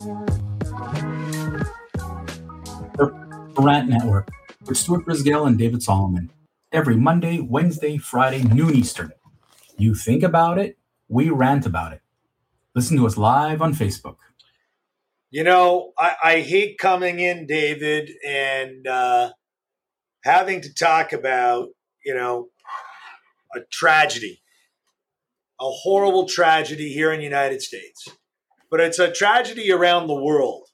The Rant Network with Stuart Brisgel and David Solomon. Every Monday, Wednesday, Friday, noon Eastern. You think about it, we rant about it. Listen to us live on Facebook. You know, I, I hate coming in, David, and uh, having to talk about, you know, a tragedy, a horrible tragedy here in the United States. But it's a tragedy around the world.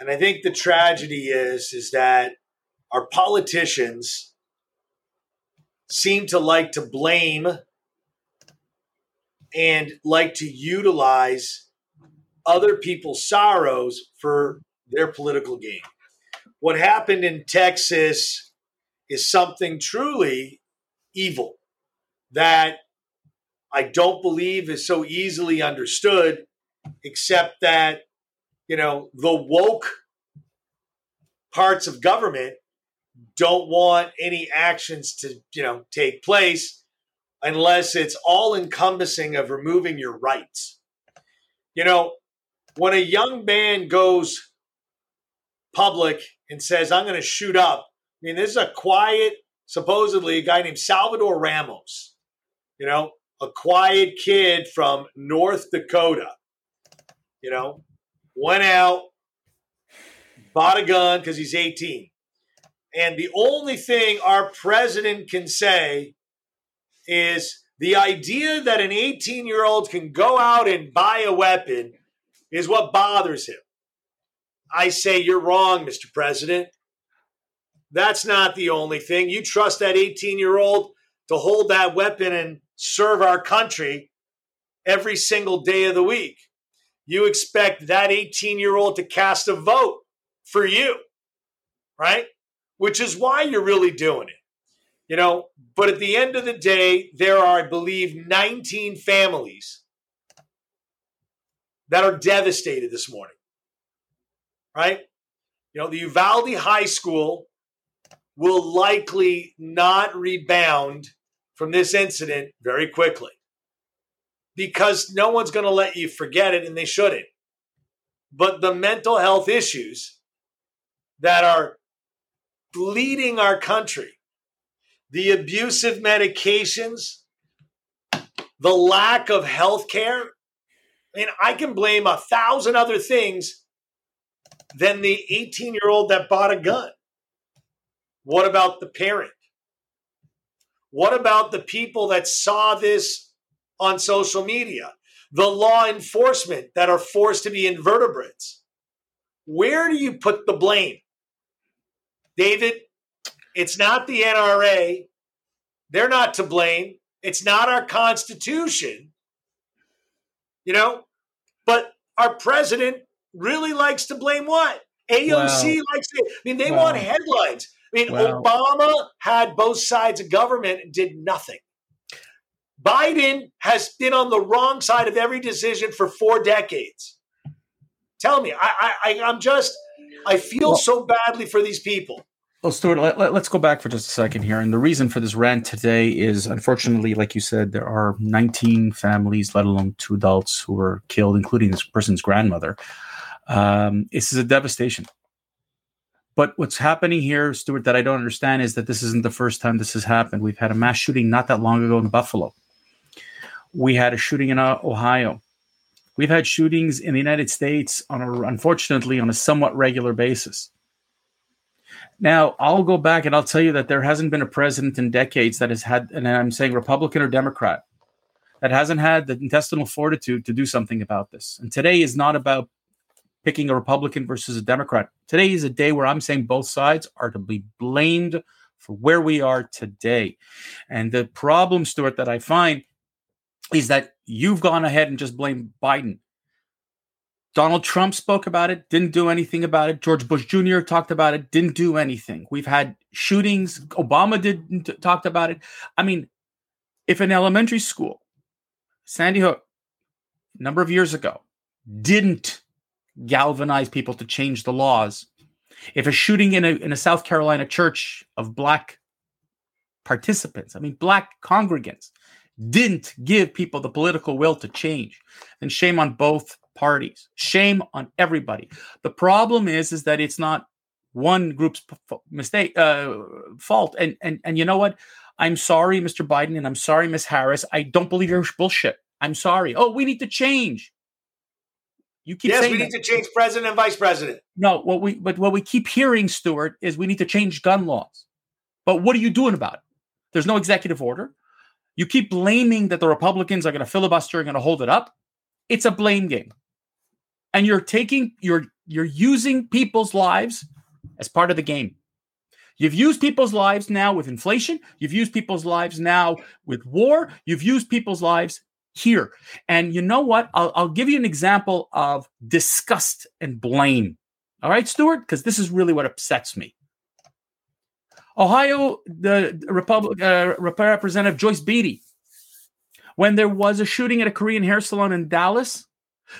And I think the tragedy is is that our politicians seem to like to blame and like to utilize other people's sorrows for their political gain. What happened in Texas is something truly evil that I don't believe is so easily understood, except that, you know, the woke parts of government don't want any actions to, you know, take place unless it's all encompassing of removing your rights. You know, when a young man goes public and says, I'm going to shoot up, I mean, this is a quiet, supposedly a guy named Salvador Ramos, you know, a quiet kid from North Dakota, you know, went out, bought a gun because he's 18. And the only thing our president can say is the idea that an 18 year old can go out and buy a weapon is what bothers him. I say you're wrong, Mr. President. That's not the only thing. You trust that 18 year old to hold that weapon and serve our country every single day of the week. You expect that 18 year old to cast a vote for you, right? Which is why you're really doing it. You know, but at the end of the day, there are, I believe, 19 families that are devastated this morning. Right? You know, the Uvalde High School will likely not rebound from this incident very quickly because no one's going to let you forget it and they shouldn't. But the mental health issues that are bleeding our country the abusive medications, the lack of health care. I mean, I can blame a thousand other things than the 18 year old that bought a gun. What about the parent? What about the people that saw this on social media? The law enforcement that are forced to be invertebrates? Where do you put the blame? David, it's not the NRA. They're not to blame. It's not our Constitution. You know, but our president really likes to blame what? AOC wow. likes to. I mean, they wow. want headlines. I mean, wow. Obama had both sides of government and did nothing. Biden has been on the wrong side of every decision for four decades. Tell me, I, I, I'm just, I feel so badly for these people. Well, Stuart, let, us let, go back for just a second here. And the reason for this rant today is, unfortunately, like you said, there are 19 families, let alone two adults, who were killed, including this person's grandmother. Um, this is a devastation. But what's happening here, Stuart, that I don't understand is that this isn't the first time this has happened. We've had a mass shooting not that long ago in Buffalo. We had a shooting in Ohio. We've had shootings in the United States on a, unfortunately, on a somewhat regular basis. Now, I'll go back and I'll tell you that there hasn't been a president in decades that has had, and I'm saying Republican or Democrat, that hasn't had the intestinal fortitude to do something about this. And today is not about picking a Republican versus a Democrat. Today is a day where I'm saying both sides are to be blamed for where we are today. And the problem, Stuart, that I find is that you've gone ahead and just blamed Biden. Donald Trump spoke about it, didn't do anything about it. George Bush Jr. talked about it, didn't do anything. We've had shootings. Obama didn't talked about it. I mean, if an elementary school, Sandy Hook, a number of years ago, didn't galvanize people to change the laws, if a shooting in a in a South Carolina church of black participants, I mean black congregants, didn't give people the political will to change, then shame on both parties. Shame on everybody. The problem is, is that it's not one group's mistake uh, fault. And and and you know what? I'm sorry, Mr. Biden, and I'm sorry, Miss Harris. I don't believe your bullshit. I'm sorry. Oh, we need to change. You keep yes, we need that. to change president and vice president. No, what we but what we keep hearing, Stuart, is we need to change gun laws. But what are you doing about it? There's no executive order. You keep blaming that the Republicans are going to filibuster and going to hold it up. It's a blame game. And you're taking you're you're using people's lives as part of the game. You've used people's lives now with inflation. You've used people's lives now with war. You've used people's lives here. And you know what? I'll, I'll give you an example of disgust and blame. All right, Stuart, because this is really what upsets me. Ohio, the Republic, uh, Representative Joyce Beatty, when there was a shooting at a Korean hair salon in Dallas,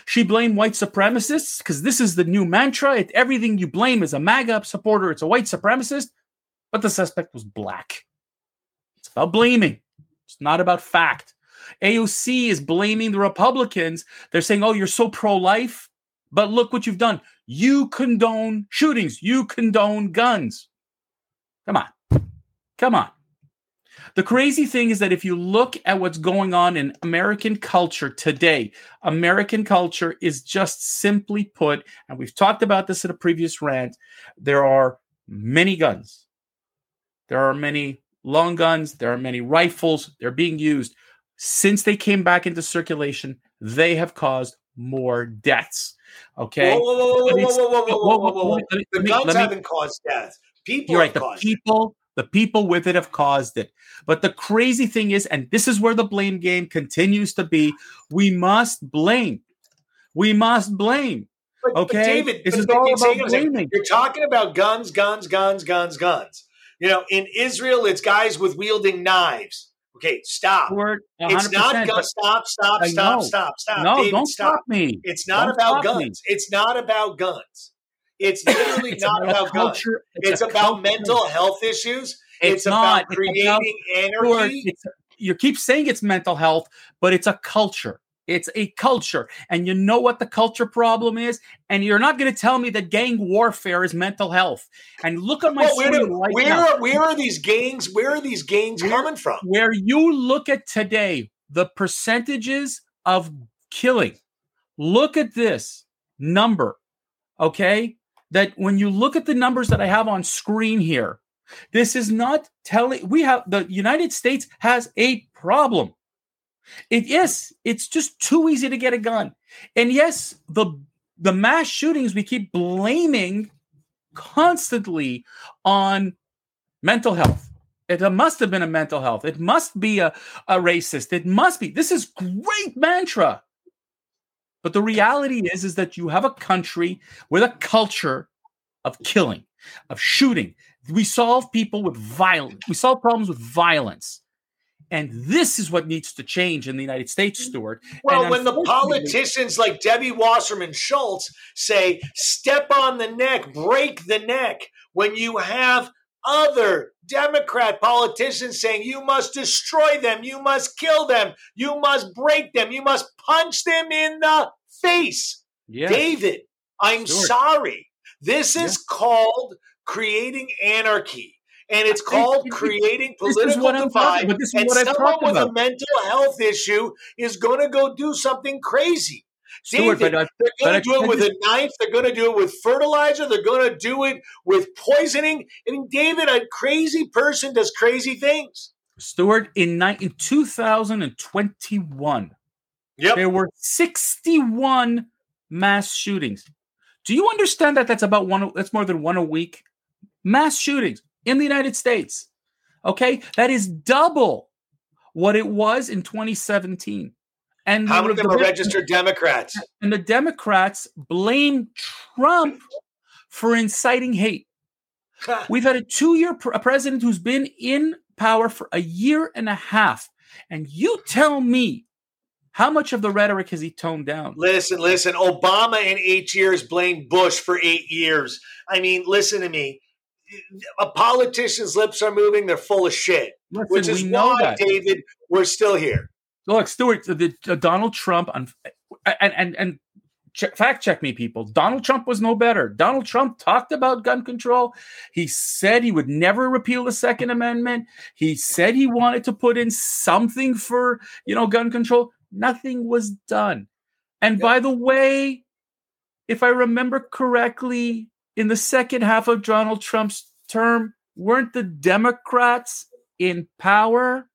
she blamed white supremacists because this is the new mantra. It, everything you blame is a MAGA supporter, it's a white supremacist, but the suspect was black. It's about blaming, it's not about fact. AOC is blaming the Republicans. They're saying, oh, you're so pro life, but look what you've done. You condone shootings, you condone guns. Come on. Come on. The crazy thing is that if you look at what's going on in American culture today, American culture is just simply put, and we've talked about this in a previous rant, there are many guns. There are many long guns, there are many rifles, they're being used since they came back into circulation, they have caused more deaths. Okay. Whoa, whoa, whoa, whoa, whoa, whoa, whoa, whoa, whoa. The guns haven't caused deaths. People You're right. The people, it. the people with it have caused it. But the crazy thing is, and this is where the blame game continues to be, we must blame. We must blame. But, okay. But David, this is all about blaming. You're talking about guns, guns, guns, guns, guns. You know, in Israel, it's guys with wielding knives. Okay, stop. It's not guns. Stop, stop, stop, stop, stop. No, David, don't stop. me. It's not don't about guns. Me. It's not about guns. It's literally it's not about, about guns. It's, it's about culture. mental health issues. It's, it's not. about creating it's about, anarchy. you keep saying it's mental health, but it's a culture. It's a culture. And you know what the culture problem is? And you're not going to tell me that gang warfare is mental health. And look at my well, where, do, right where, are, where are these gangs? Where are these gangs coming from? Where you look at today, the percentages of killing. Look at this number. Okay. That when you look at the numbers that I have on screen here, this is not telling we have the United States has a problem it, yes, it's just too easy to get a gun. And yes, the the mass shootings we keep blaming constantly on mental health. It must have been a mental health. It must be a, a racist. It must be. This is great mantra. But the reality is, is that you have a country with a culture of killing, of shooting. We solve people with violence. We solve problems with violence. And this is what needs to change in the United States, Stuart. Well, when the politicians like Debbie Wasserman Schultz say, step on the neck, break the neck, when you have other Democrat politicians saying, you must destroy them, you must kill them, you must break them, you must punch them in the face. David, I'm Stuart. sorry. This is called creating anarchy and it's called creating political divide. and someone with a mental health issue is going to go do something crazy. Stuart, but, uh, they're going to do it with a knife. They're going to do it with fertilizer. They're going to do it with poisoning. I mean, David, a crazy person does crazy things. Stuart, in, in 2021, yep. there were 61 mass shootings. Do you understand that that's about one? That's more than one a week. Mass shootings in the United States. Okay, that is double what it was in 2017. And how many of them are registered Democrats? And the Democrats blame Trump for inciting hate. We've had a two-year pr- a president who's been in power for a year and a half, and you tell me how much of the rhetoric has he toned down? Listen, listen. Obama in eight years blamed Bush for eight years. I mean, listen to me a politician's lips are moving. They're full of shit, Listen, which is why, that. David, we're still here. Look, Stuart, the, Donald Trump on, and and and check, fact check me, people. Donald Trump was no better. Donald Trump talked about gun control. He said he would never repeal the Second Amendment. He said he wanted to put in something for, you know, gun control. Nothing was done. And by the way, if I remember correctly, in the second half of Donald Trump's term, weren't the Democrats in power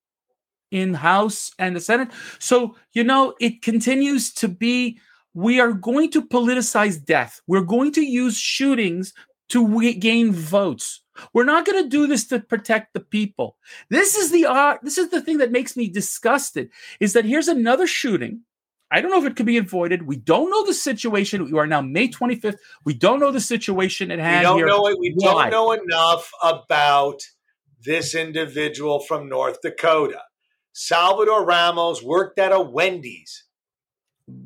in House and the Senate? So, you know, it continues to be we are going to politicize death. We're going to use shootings to gain votes. We're not going to do this to protect the people. This is the uh, this is the thing that makes me disgusted is that here's another shooting. I don't know if it could be avoided. We don't know the situation. We are now May 25th. We don't know the situation at hand. We don't here. know it. We Why? don't know enough about this individual from North Dakota. Salvador Ramos worked at a Wendy's.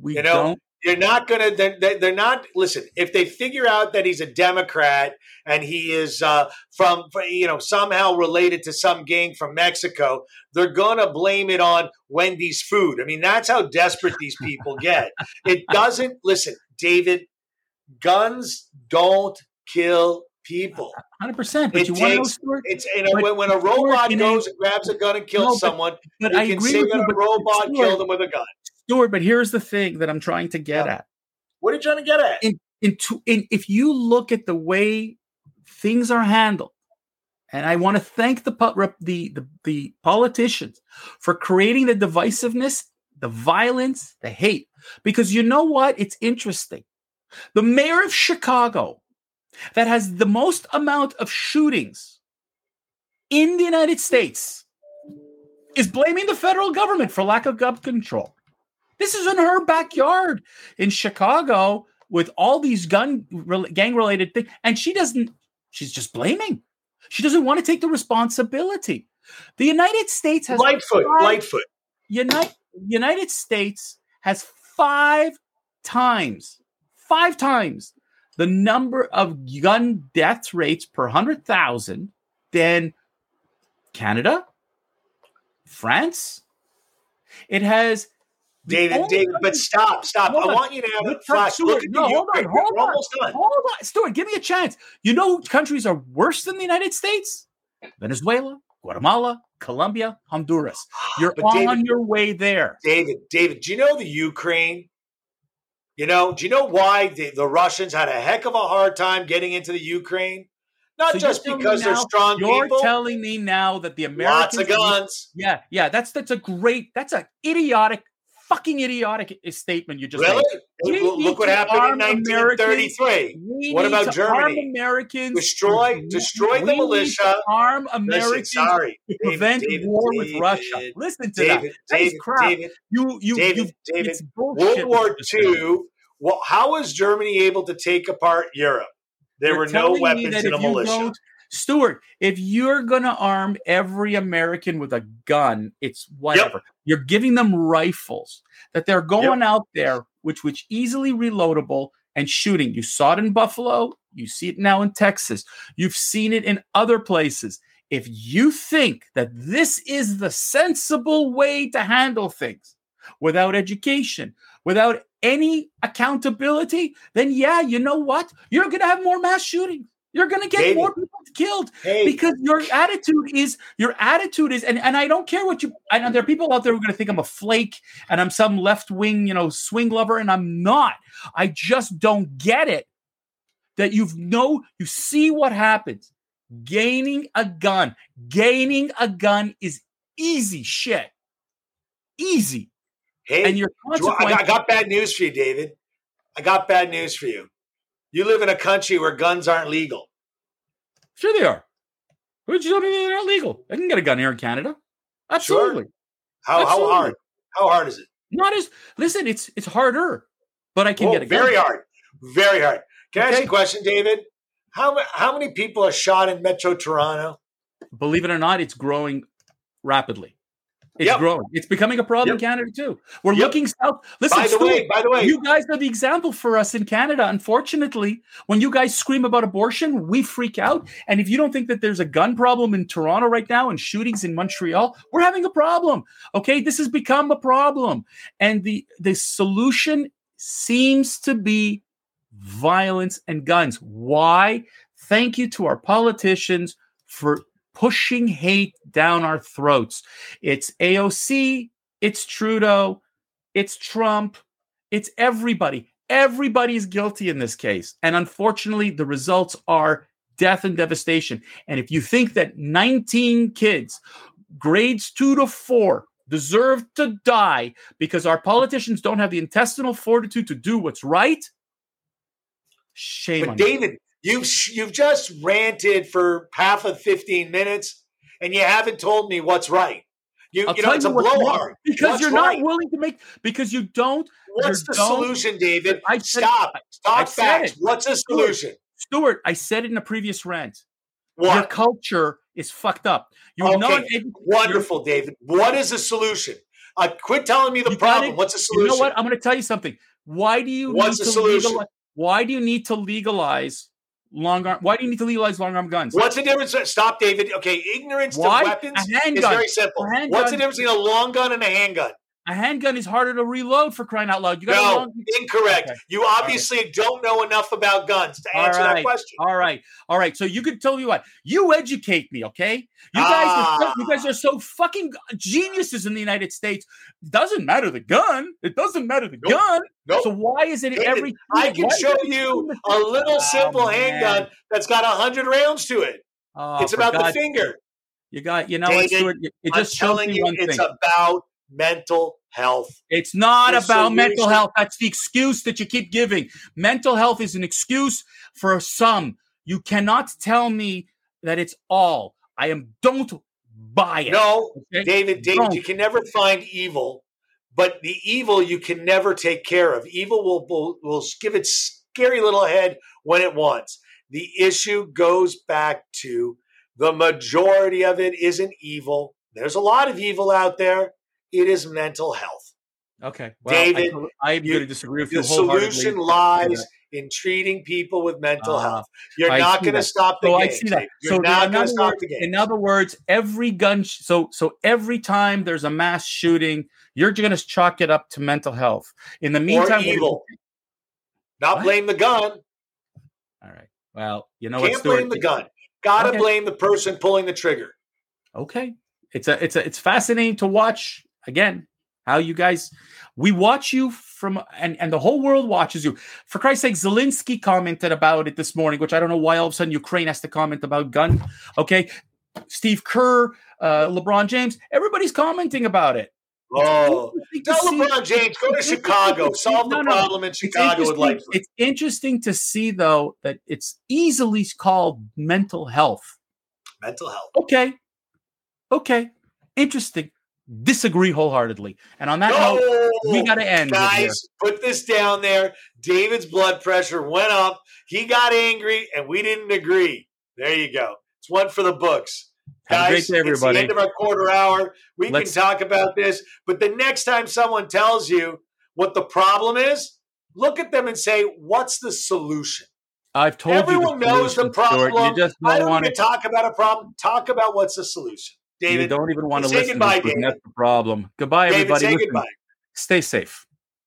We You know, don't. You're not going to, they're, they're not, listen, if they figure out that he's a Democrat and he is uh, from, you know, somehow related to some gang from Mexico, they're going to blame it on Wendy's food. I mean, that's how desperate these people get. It doesn't, listen, David, guns don't kill people. 100%. But It you want to know, takes- Stuart? It's But when, when a robot goes and grabs a gun and kills No, but- someone, But you I can agree say with that you. a robot Stuart, killed him with a gun. Stuart, but here's the thing that I'm trying to get Yeah. at. What are you trying to get at? in, in, to, in if you look at the way things are handled, and I want to thank the, the the the politicians for creating the divisiveness, the violence, the hate, because you know what? It's interesting. The mayor of Chicago, that has the most amount of shootings in the United States, is blaming the federal government for lack of gun control. This is in her backyard in Chicago with all these gun gang related things, and she doesn't. She's just blaming. She doesn't want to take the responsibility. The United States has Lightfoot, five- Lightfoot. United United States has five times, five times the number of gun death rates per hundred thousand than Canada, France. It has David, David, but stop, stop. I want you to have a Look, flash. At no, hold on, hold We're on. almost done. Hold on, Stuart, give me a chance. You know, countries are worse than the United States: Venezuela, Guatemala, Colombia, Honduras. You're But on David- your way there. David, David, do you know the Ukraine? You know, do you know why the, the Russians had a heck of a hard time getting into the Ukraine? Not So just because they're strong You're people, telling me now that the Americans, lots of guns. yeah, yeah, that's that's a great, that's a idiotic, fucking idiotic statement you just Really? made. We Look, what happened in 1933. What about Germany? Arm Americans Destroy, destroy we the militia. Arm Listen, Americans sorry, David, prevent David, war with David, Russia. Listen to David, that. That is David, crap. David, You, you, David. David. World War. II. Well, how was Germany able to take apart Europe? There You're were no weapons in a militia. Stuart, if you're going to arm every American with a gun, it's whatever. You're giving them rifles that they're going out there, which which easily reloadable and shooting. You saw it in Buffalo. You see it now in Texas. You've seen it in other places. If you think that this is the sensible way to handle things without education, without any accountability, then yeah, you know what? You're going to have more mass shootings. You're going to get David. more people killed Hey, because your attitude is your attitude is and, and I don't care what you I know there are people out there who are going to think I'm a flake and I'm some left wing you know swing lover and I'm not I just don't get it that you've no you see what happens gaining a gun gaining a gun is easy shit easy hey, and your Do you- I, I got bad news for you, David. I got bad news for you. You live in a country where guns aren't legal. sure they are Who'd you tell me they're not legal I can get a gun here in Canada absolutely How, how Absolutely. hard? How hard is it? not as listen it's it's harder but I can Oh, get a gun. very hard. Very hard. Can I ask you a question, David? How, how many people are shot in Metro Toronto? believe it or not, it's growing rapidly. It's Yep. growing. It's becoming a problem in Canada too. We're Yep. looking south. Listen, by the Stuart, way, by the way, you guys are the example for us in Canada. Unfortunately, when you guys scream about abortion, we freak out. And if you don't think that there's a gun problem in Toronto right now and shootings in Montreal, we're having a problem. Okay, this has become a problem, and the the solution seems to be violence and guns. Why? Thank you to our politicians for pushing hate down our throats. It's AOC, it's Trudeau, it's Trump, it's everybody. Everybody is guilty in this case. And unfortunately, the results are death and devastation. And if you think that 19 kids, grades two to four, deserve to die because our politicians don't have the intestinal fortitude to do what's right, shame But on you. You've you've just ranted for half of 15 minutes, and you haven't told me what's right. You, I'll you know it's you a blowhard. because What's you're not right? willing to make because you don't What's the don't- solution, David? I said- Stop. Said facts. What's the solution? Stuart, I said it in a previous rant. Your culture is fucked up. You're Okay, not Wonderful, David. What is the solution? Uh, quit telling me the You problem. What's the solution? You know what? I'm going to tell you something. Why do you What's need the to solution? legalize? Why do you need to legalize long arm? Why do you need to legalize long arm guns? What's the difference? Stop, David. Okay, ignorance Why? to weapons is very simple. What's the difference between a long gun and a handgun? A handgun is harder to reload for crying out loud. You got No, long. incorrect. Okay. You obviously don't know enough about guns to answer that question. All right, all right. So you can tell me what you educate me, okay? You guys, are so, you guys are so fucking geniuses in the United States. Doesn't matter the gun. It doesn't matter the Nope. gun. Nope. So why is it David, every? I can show you a little Oh, simple man. handgun that's got a hundred rounds to it. Oh, it's about the finger. You got. You know what, David, Stuart? It it I'm just telling you, it's thing. about mental health. It's not The about mental health. That's the excuse that you keep giving. Mental health is an excuse for some. You cannot tell me that it's all. I am. Don't buy it. No, okay? David, David, Don't. you can never find evil, but the evil you can never take care of. Evil will, will, will give its scary little head when it wants. The issue goes back to the majority of it isn't evil. There's a lot of evil out there. It is mental health. Okay, well, David, I, am going to disagree with you The solution lies in treating people with mental Uh, health. You're I not going to stop the So game. I see that. You're so not in going to other stop words, the game. in other words, every gun. Sh- so so every time there's a mass shooting, you're going to chalk it up to mental health. In the meantime, we're- evil. Not What? blame the gun. All right. Well, you know what, Can't Stuart? blame the gun. Got to Okay. blame the person pulling the trigger. Okay. It's a it's a it's fascinating to watch again how you guys we watch you from and and the whole world watches you. For Christ's sake, Zelensky commented about it this morning, which I don't know why all of a sudden Ukraine has to comment about gun. Okay. Steve Kerr, uh, LeBron James, everybody's commenting about it. Oh, tell see- LeBron James go to Chicago, solve no, the no, problem in Chicago with It's interesting to see though that it's easily called mental health. Mental health. Okay. Okay. Interesting. Disagree wholeheartedly. And on that note, we got to end. guys, put this down there. David's blood pressure went up. He got angry, and we didn't agree. There you go. It's one for the books. Have great Guys, day, it's the end of our quarter hour. We Let's- can talk about this, but the next time someone tells you what the problem is, look at them and say, "What's the solution?" I've told Everyone you. knows the problem. You just I don't don't want to. talk about a problem. Talk about what's the solution, You don't even want to listen. goodbye, David. That's the problem. Goodbye, David, everybody. say Listen, goodbye. Stay safe.